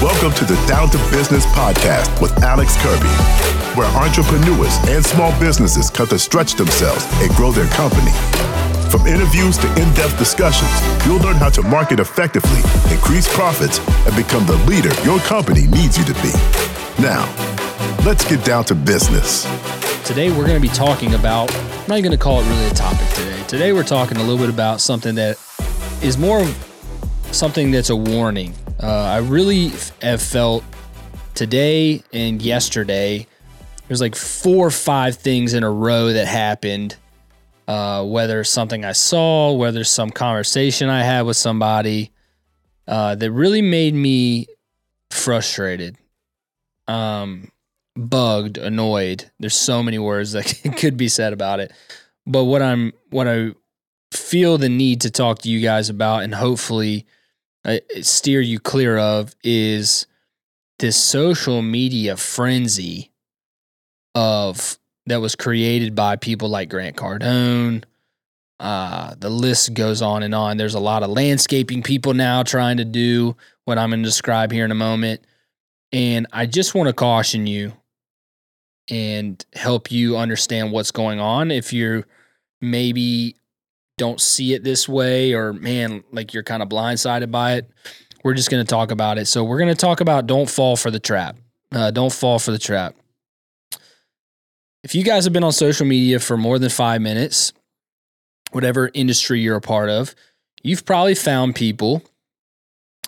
Welcome to the Down to Business podcast with Alex Kirby, where entrepreneurs and small businesses come to stretch themselves and grow their company. From interviews to in depth discussions, you'll learn how to market effectively, increase profits, and become the leader your company needs you to be. Now, let's get down to business. Today, we're going to be talking about, I'm not going to call it really a topic today. Today, we're talking a little bit about something that is more something that's a warning uh, I really have felt today and yesterday. There's like four or five things in a row that happened. Uh, whether something I saw, whether some conversation I had with somebody, uh, that really made me frustrated, um, bugged, annoyed. There's so many words that could be said about it. But what I'm, what I feel the need to talk to you guys about, and hopefully uh, steer you clear of is this social media frenzy of that was created by people like Grant Cardone. Uh, the list goes on and on. There's a lot of landscaping people now trying to do what I'm going to describe here in a moment. And I just want to caution you and help you understand what's going on. If you're maybe don't see it this way or man, like you're kind of blindsided by it, we're just going to talk about it. So we're going to talk about don't fall for the trap. Uh, don't fall for the trap. If you guys have been on social media for more than five minutes, whatever industry you're a part of, you've probably found people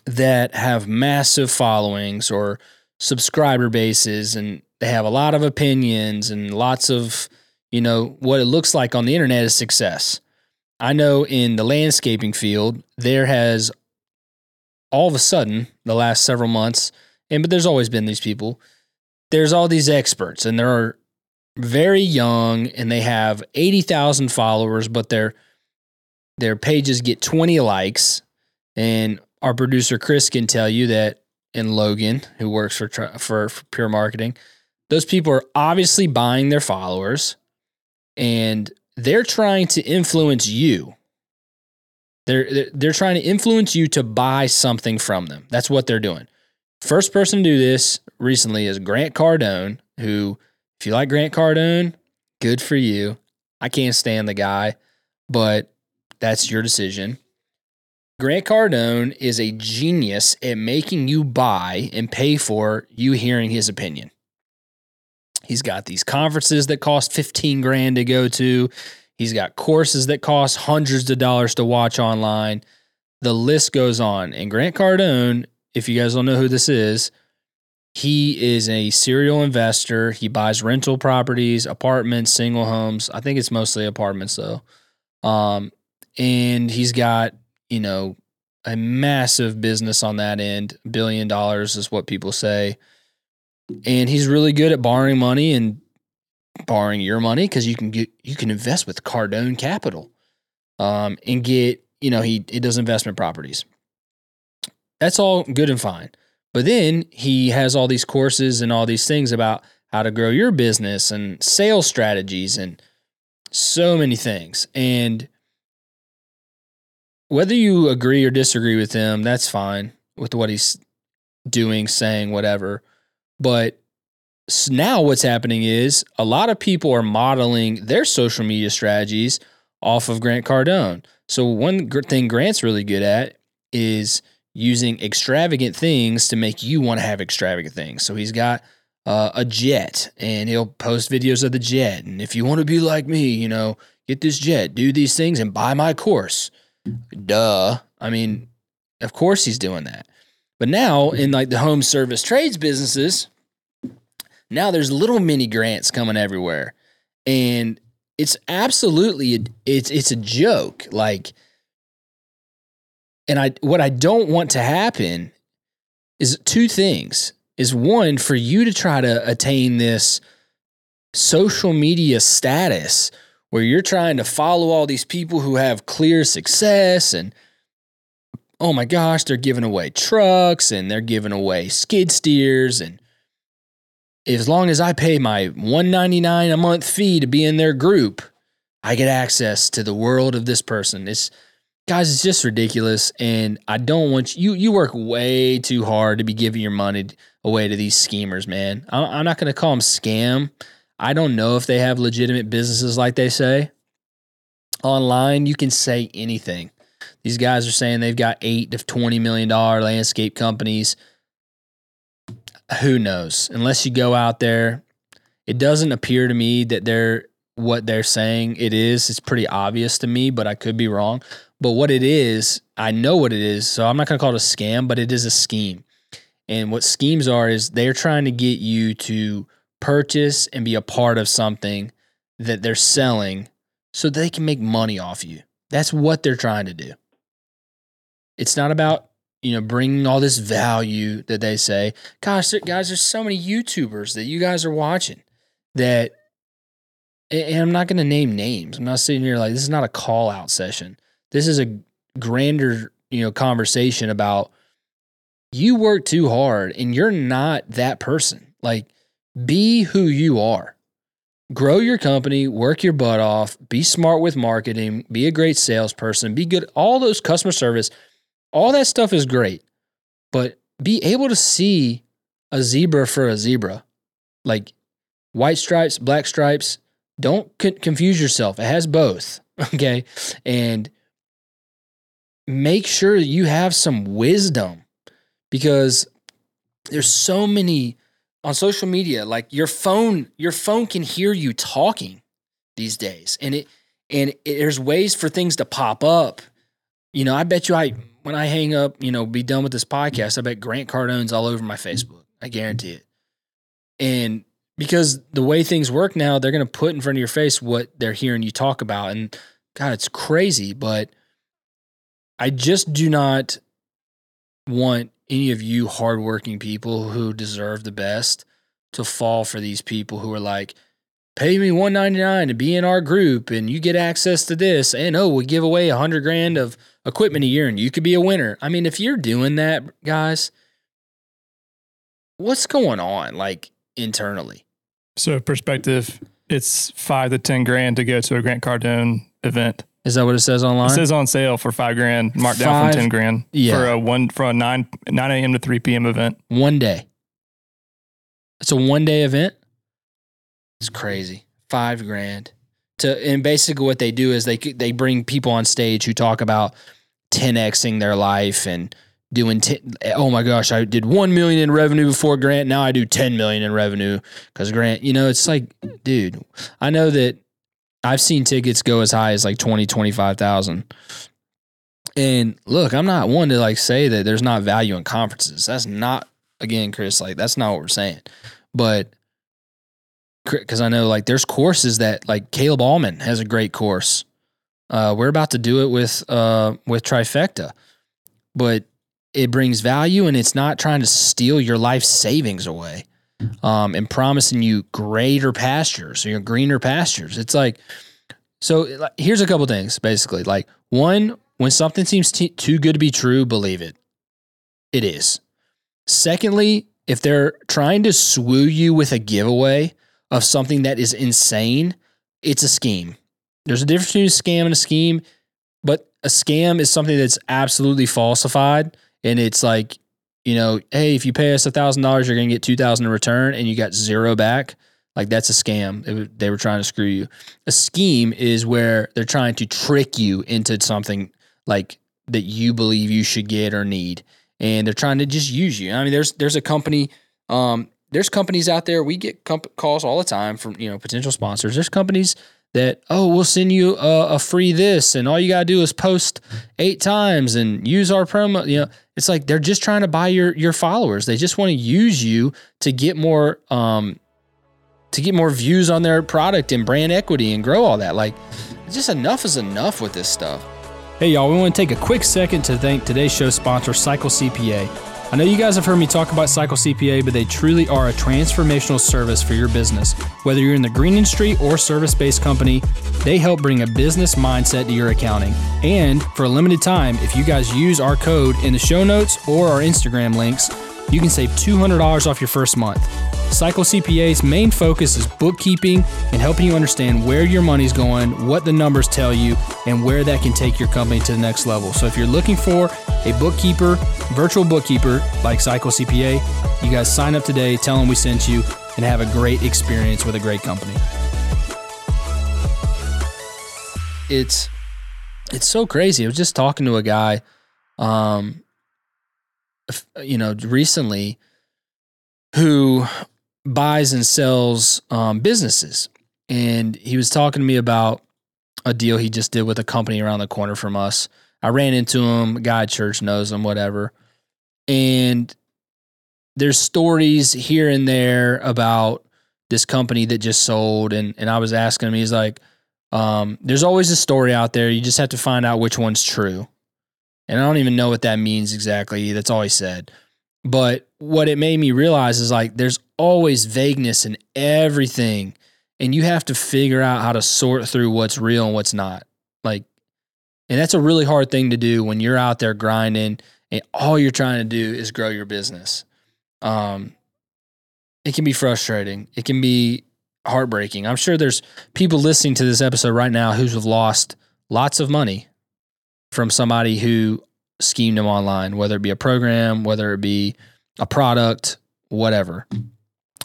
that have massive followings or subscriber bases and they have a lot of opinions and lots of, you know, what it looks like on the internet is success. I know in the landscaping field, there has all of a sudden, the last several months, and but there's always been these people, there's all these experts, and they're very young and they have 80,000 followers, but their their pages get 20 likes. And our producer Chris can tell you that in Logan, who works for, for, for Pure Marketing, those people are obviously buying their followers and they're trying to influence you. They're they're trying to influence you to buy something from them. That's what they're doing. First person to do this recently is Grant Cardone, who if you like Grant Cardone, good for you. I can't stand the guy, but that's your decision. Grant Cardone is a genius at making you buy and pay for you hearing his opinion. He's got these conferences that cost 15 grand to go to. He's got courses that cost hundreds of dollars to watch online. The list goes on. And Grant Cardone, if you guys don't know who this is, he is a serial investor. He buys rental properties, apartments, single homes. I think it's mostly apartments though. Um, and he's got, you know, a massive business on that end. Billion dollars is what people say and he's really good at borrowing money and borrowing your money because you can get you can invest with Cardone Capital, um, and get you know he he does investment properties. That's all good and fine, but then he has all these courses and all these things about how to grow your business and sales strategies and so many things. And whether you agree or disagree with him, that's fine with what he's doing, saying, whatever. But now what's happening is a lot of people are modeling their social media strategies off of Grant Cardone. So one thing Grant's really good at is using extravagant things to make you want to have extravagant things. So he's got uh, a jet and he'll post videos of the jet. And if you want to be like me, you know, get this jet, do these things and buy my course. Duh. I mean, of course he's doing that. But now in like the home service trades businesses, now there's little mini grants coming everywhere. And it's absolutely it's it's a joke. Like and I what I don't want to happen is two things. Is one for you to try to attain this social media status where you're trying to follow all these people who have clear success and oh my gosh, they're giving away trucks and they're giving away skid steers and as long as I pay my 199 a month fee to be in their group, I get access to the world of this person. It's guys, it's just ridiculous. And I don't want you, you work way too hard to be giving your money away to these schemers, man. I'm not going to call them scam. I don't know if they have legitimate businesses like they say. Online, you can say anything. These guys are saying they've got eight to twenty million dollar landscape companies. Who knows? Unless you go out there, it doesn't appear to me that they're what they're saying it is. It's pretty obvious to me, but I could be wrong. But what it is, I know what it is. So I'm not going to call it a scam, but it is a scheme. And what schemes are is they're trying to get you to purchase and be a part of something that they're selling so they can make money off you. That's what they're trying to do. It's not about, you know, bringing all this value that they say. Gosh, guys, there's so many YouTubers that you guys are watching that and I'm not going to name names. I'm not sitting here like this is not a call out session. This is a grander, you know, conversation about you work too hard and you're not that person. Like be who you are. Grow your company, work your butt off, be smart with marketing, be a great salesperson, be good all those customer service. All that stuff is great. But be able to see a zebra for a zebra. Like white stripes, black stripes, don't confuse yourself. It has both. Okay. And make sure you have some wisdom because there's so many on social media like your phone your phone can hear you talking these days and it and it, there's ways for things to pop up you know i bet you i when i hang up you know be done with this podcast i bet grant cardone's all over my facebook i guarantee it and because the way things work now, they're going to put in front of your face what they're hearing you talk about. And God, it's crazy, but I just do not want any of you hardworking people who deserve the best to fall for these people who are like, pay me 199 to be in our group and you get access to this and oh we give away a hundred grand of equipment a year and you could be a winner i mean if you're doing that guys what's going on like internally so perspective, it's five to ten grand to go to a Grant Cardone event. Is that what it says online? It says on sale for five grand, marked five, down from ten grand. Yeah. For a one for a nine nine a.m. to three p.m. event. One day. It's a one day event. It's crazy. Five grand. To and basically what they do is they they bring people on stage who talk about 10xing their life and doing t- oh my gosh i did 1 million in revenue before grant. Now i do 10 million in revenue because grant you know it's like dude i know that i've seen tickets go as high as like 20 25000 and look i'm not one to like say that there's not value in conferences. That's not again chris like that's not what we're saying. But because i know like there's courses that like caleb allman has a great course uh, we're about to do it with uh, with trifecta but it brings value and it's not trying to steal your life savings away um, and promising you greater pastures or greener pastures. It's like, so here's a couple things basically. Like, one, when something seems t- too good to be true, believe it. It is. Secondly, if they're trying to swoo you with a giveaway of something that is insane, it's a scheme. There's a difference between a scam and a scheme, but a scam is something that's absolutely falsified and it's like you know hey if you pay us a thousand dollars you're gonna get two thousand in return and you got zero back. Like that's a scam. They were trying to screw you. A scheme is where they're trying to trick you into something like that you believe you should get or need and they're trying to just use you. I mean there's there's a company um, there's companies out there we get comp- calls all the time from you know potential sponsors. There's companies that oh we'll send you a, a, free this and all you gotta do is post eight times and use our promo you know. It's like they're just trying to buy your your followers. They just want to use you to get more um to get more views on their product and brand equity and grow all that. Like just enough is enough with this stuff. Hey y'all we want to take a quick second to thank today's show sponsor cycle cpa I know you guys have heard me talk about Cycle CPA, but they truly are a transformational service for your business. Whether you're in the green industry or service based company, they help bring a business mindset to your accounting. And for a limited time, if you guys use our code in the show notes or our Instagram links, you can save $200 off your first month. Cycle CPA's main focus is bookkeeping and helping you understand where your money's going, what the numbers tell you, and where that can take your company to the next level. So if you're looking for a bookkeeper, virtual bookkeeper like Cycle CPA, you guys sign up today, tell them we sent you, and have a great experience with a great company. It's it's so crazy. I was just talking to a guy um you know recently who buys and sells um, businesses. And he was talking to me about a deal he just did with a company around the corner from us. I ran into him, guy church knows him, whatever. And there's stories here and there about this company that just sold. And, and I was asking him, he's like, um, there's always a story out there. You just have to find out which one's true. And I don't even know what that means exactly. That's all he said. But what it made me realize is like there's always vagueness in everything. And you have to figure out how to sort through what's real and what's not. Like, and that's a really hard thing to do when you're out there grinding and all you're trying to do is grow your business. Um, it can be frustrating. It can be heartbreaking. I'm sure there's people listening to this episode right now who have lost lots of money from somebody who schemed them online, whether it be a program, whether it be a product, whatever.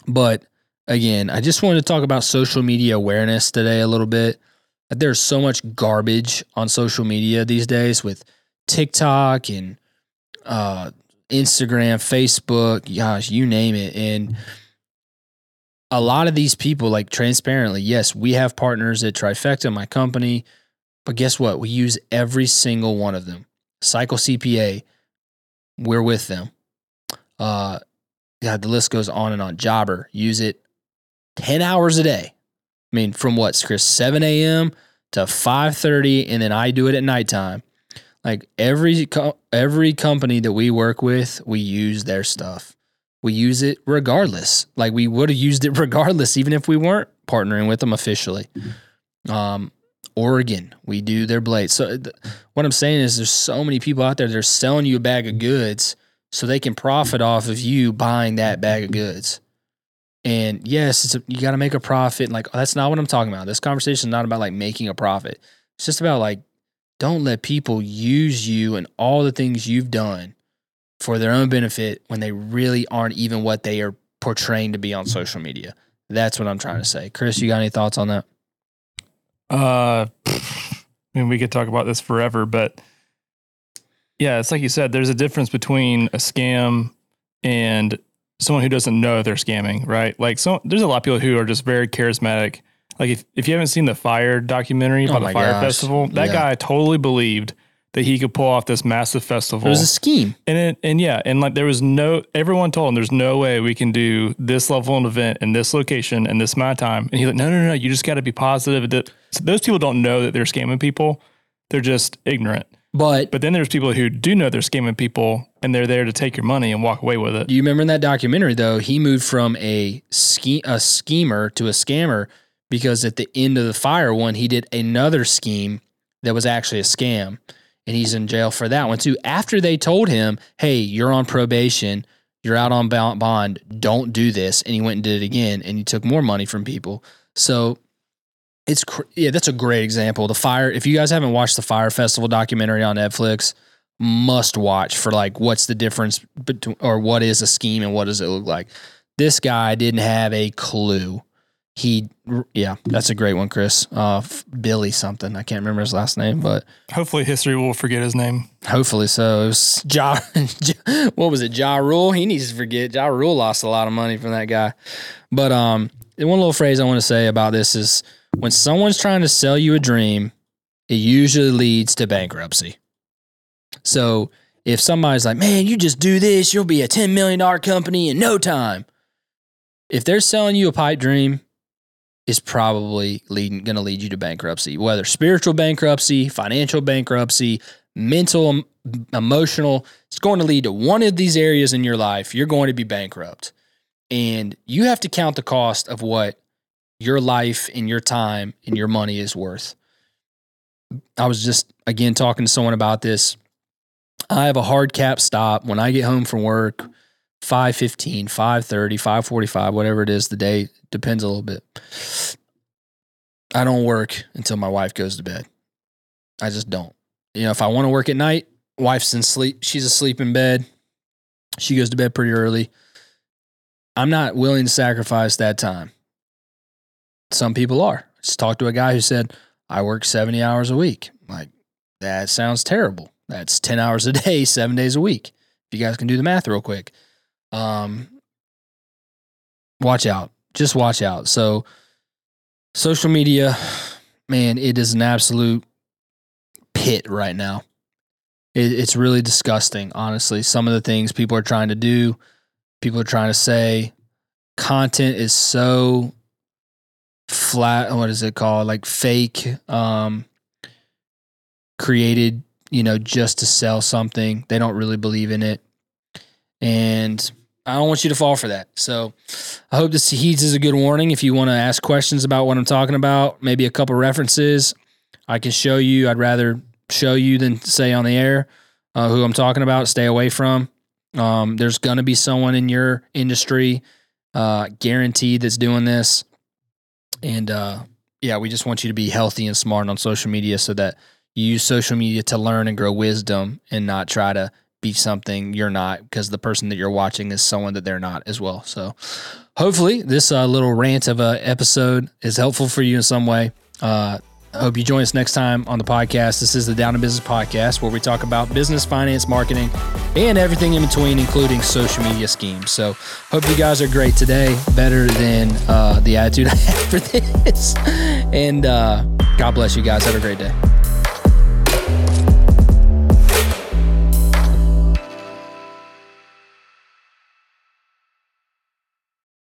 But again, I just wanted to talk about social media awareness today a little bit. There's so much garbage on social media these days with TikTok and uh, Instagram, Facebook, gosh, you name it. And a lot of these people, like transparently, yes, we have partners at Trifecta, my company, but guess what? We use every single one of them. Cycle CPA, we're with them. Uh, God, the list goes on and on. Jobber, use it 10 hours a day. I mean, from what, Chris, 7 a.m. to 5.30, and then I do it at nighttime. Like every co- every company that we work with, we use their stuff. We use it regardless. Like we would have used it regardless, even if we weren't partnering with them officially. Um, Oregon, we do their blades. So th- what I'm saying is, there's so many people out there that are selling you a bag of goods so they can profit off of you buying that bag of goods. And yes, a, you got to make a profit. Like that's not what I'm talking about. This conversation is not about like making a profit. It's just about like don't let people use you and all the things you've done for their own benefit when they really aren't even what they are portraying to be on social media. That's what I'm trying to say. Chris, you got any thoughts on that? Uh, I mean, we could talk about this forever, but yeah, it's like you said. There's a difference between a scam and someone who doesn't know they're scamming, right? Like, so there's a lot of people who are just very charismatic. Like, if, if you haven't seen the Fire documentary about oh the Fire gosh. Festival, that yeah. guy totally believed that he could pull off this massive festival. It was a scheme. And it, and yeah, and like there was no everyone told him there's no way we can do this level of event in this location in this amount of time. And he's like, no, no, no, you just got to be positive. So those people don't know that they're scamming people. They're just ignorant. But but then there's people who do know they're scamming people and they're there to take your money and walk away with it. Do you remember in that documentary though? He moved from a ske- a schemer to a scammer because at the end of the fire one, he did another scheme that was actually a scam and he's in jail for that one too. After they told him, "Hey, you're on probation, you're out on bond, don't do this," and he went and did it again, and he took more money from people. So it's yeah, that's a great example. The fire. If you guys haven't watched the Fire Festival documentary on Netflix, must watch for like what's the difference between or what is a scheme and what does it look like. This guy didn't have a clue he yeah that's a great one chris. Uh billy something. I can't remember his last name but hopefully history will forget his name. hopefully so. It was ja, what was it? Ja rule? He needs to forget. Ja rule lost a lot of money from that guy. But um one little phrase i want to say about this is when someone's trying to sell you a dream it usually leads to bankruptcy. So if somebody's like man you just do this you'll be a $10 million company in no time. If they're selling you a pipe dream is probably leading going to lead you to bankruptcy, whether spiritual bankruptcy, financial bankruptcy, mental, emotional. It's going to lead to one of these areas in your life. You're going to be bankrupt. And you have to count the cost of what your life and your time and your money is worth. I was just, again, talking to someone about this. I have a hard cap stop when I get home from work. 515, 530, 545, whatever it is the day, depends a little bit. I don't work until my wife goes to bed. I just don't. You know, if I want to work at night, wife's in sleep, she's asleep in bed. She goes to bed pretty early. I'm not willing to sacrifice that time. Some people are. Just talked to a guy who said, I work 70 hours a week. Like, that sounds terrible. That's 10 hours a day, seven days a week. If you guys can do the math real quick. Um, watch out. Just watch out. So, social media, man, it is an absolute pit right now. It, it's really disgusting, honestly. Some of the things people are trying to do, people are trying to say, content is so flat. What is it called? Like fake, um, created, you know, just to sell something. They don't really believe in it. And I don't want you to fall for that. So I hope this heeds is a good warning. If you want to ask questions about what I'm talking about, maybe a couple references, I can show you. I'd rather show you than say on the air uh, who I'm talking about. Stay away from. Um, there's going to be someone in your industry, uh, guaranteed, that's doing this. And uh, yeah, we just want you to be healthy and smart on social media so that you use social media to learn and grow wisdom and not try to be something you're not because the person that you're watching is someone that they're not as well. So hopefully this uh, little rant of a episode is helpful for you in some way. Uh, I hope you join us next time on the podcast. This is the Down to Business podcast where we talk about business, finance, marketing, and everything in between, including social media schemes. So, hope you guys are great today, better than uh, the attitude I had for this. And uh, God bless you guys. Have a great day.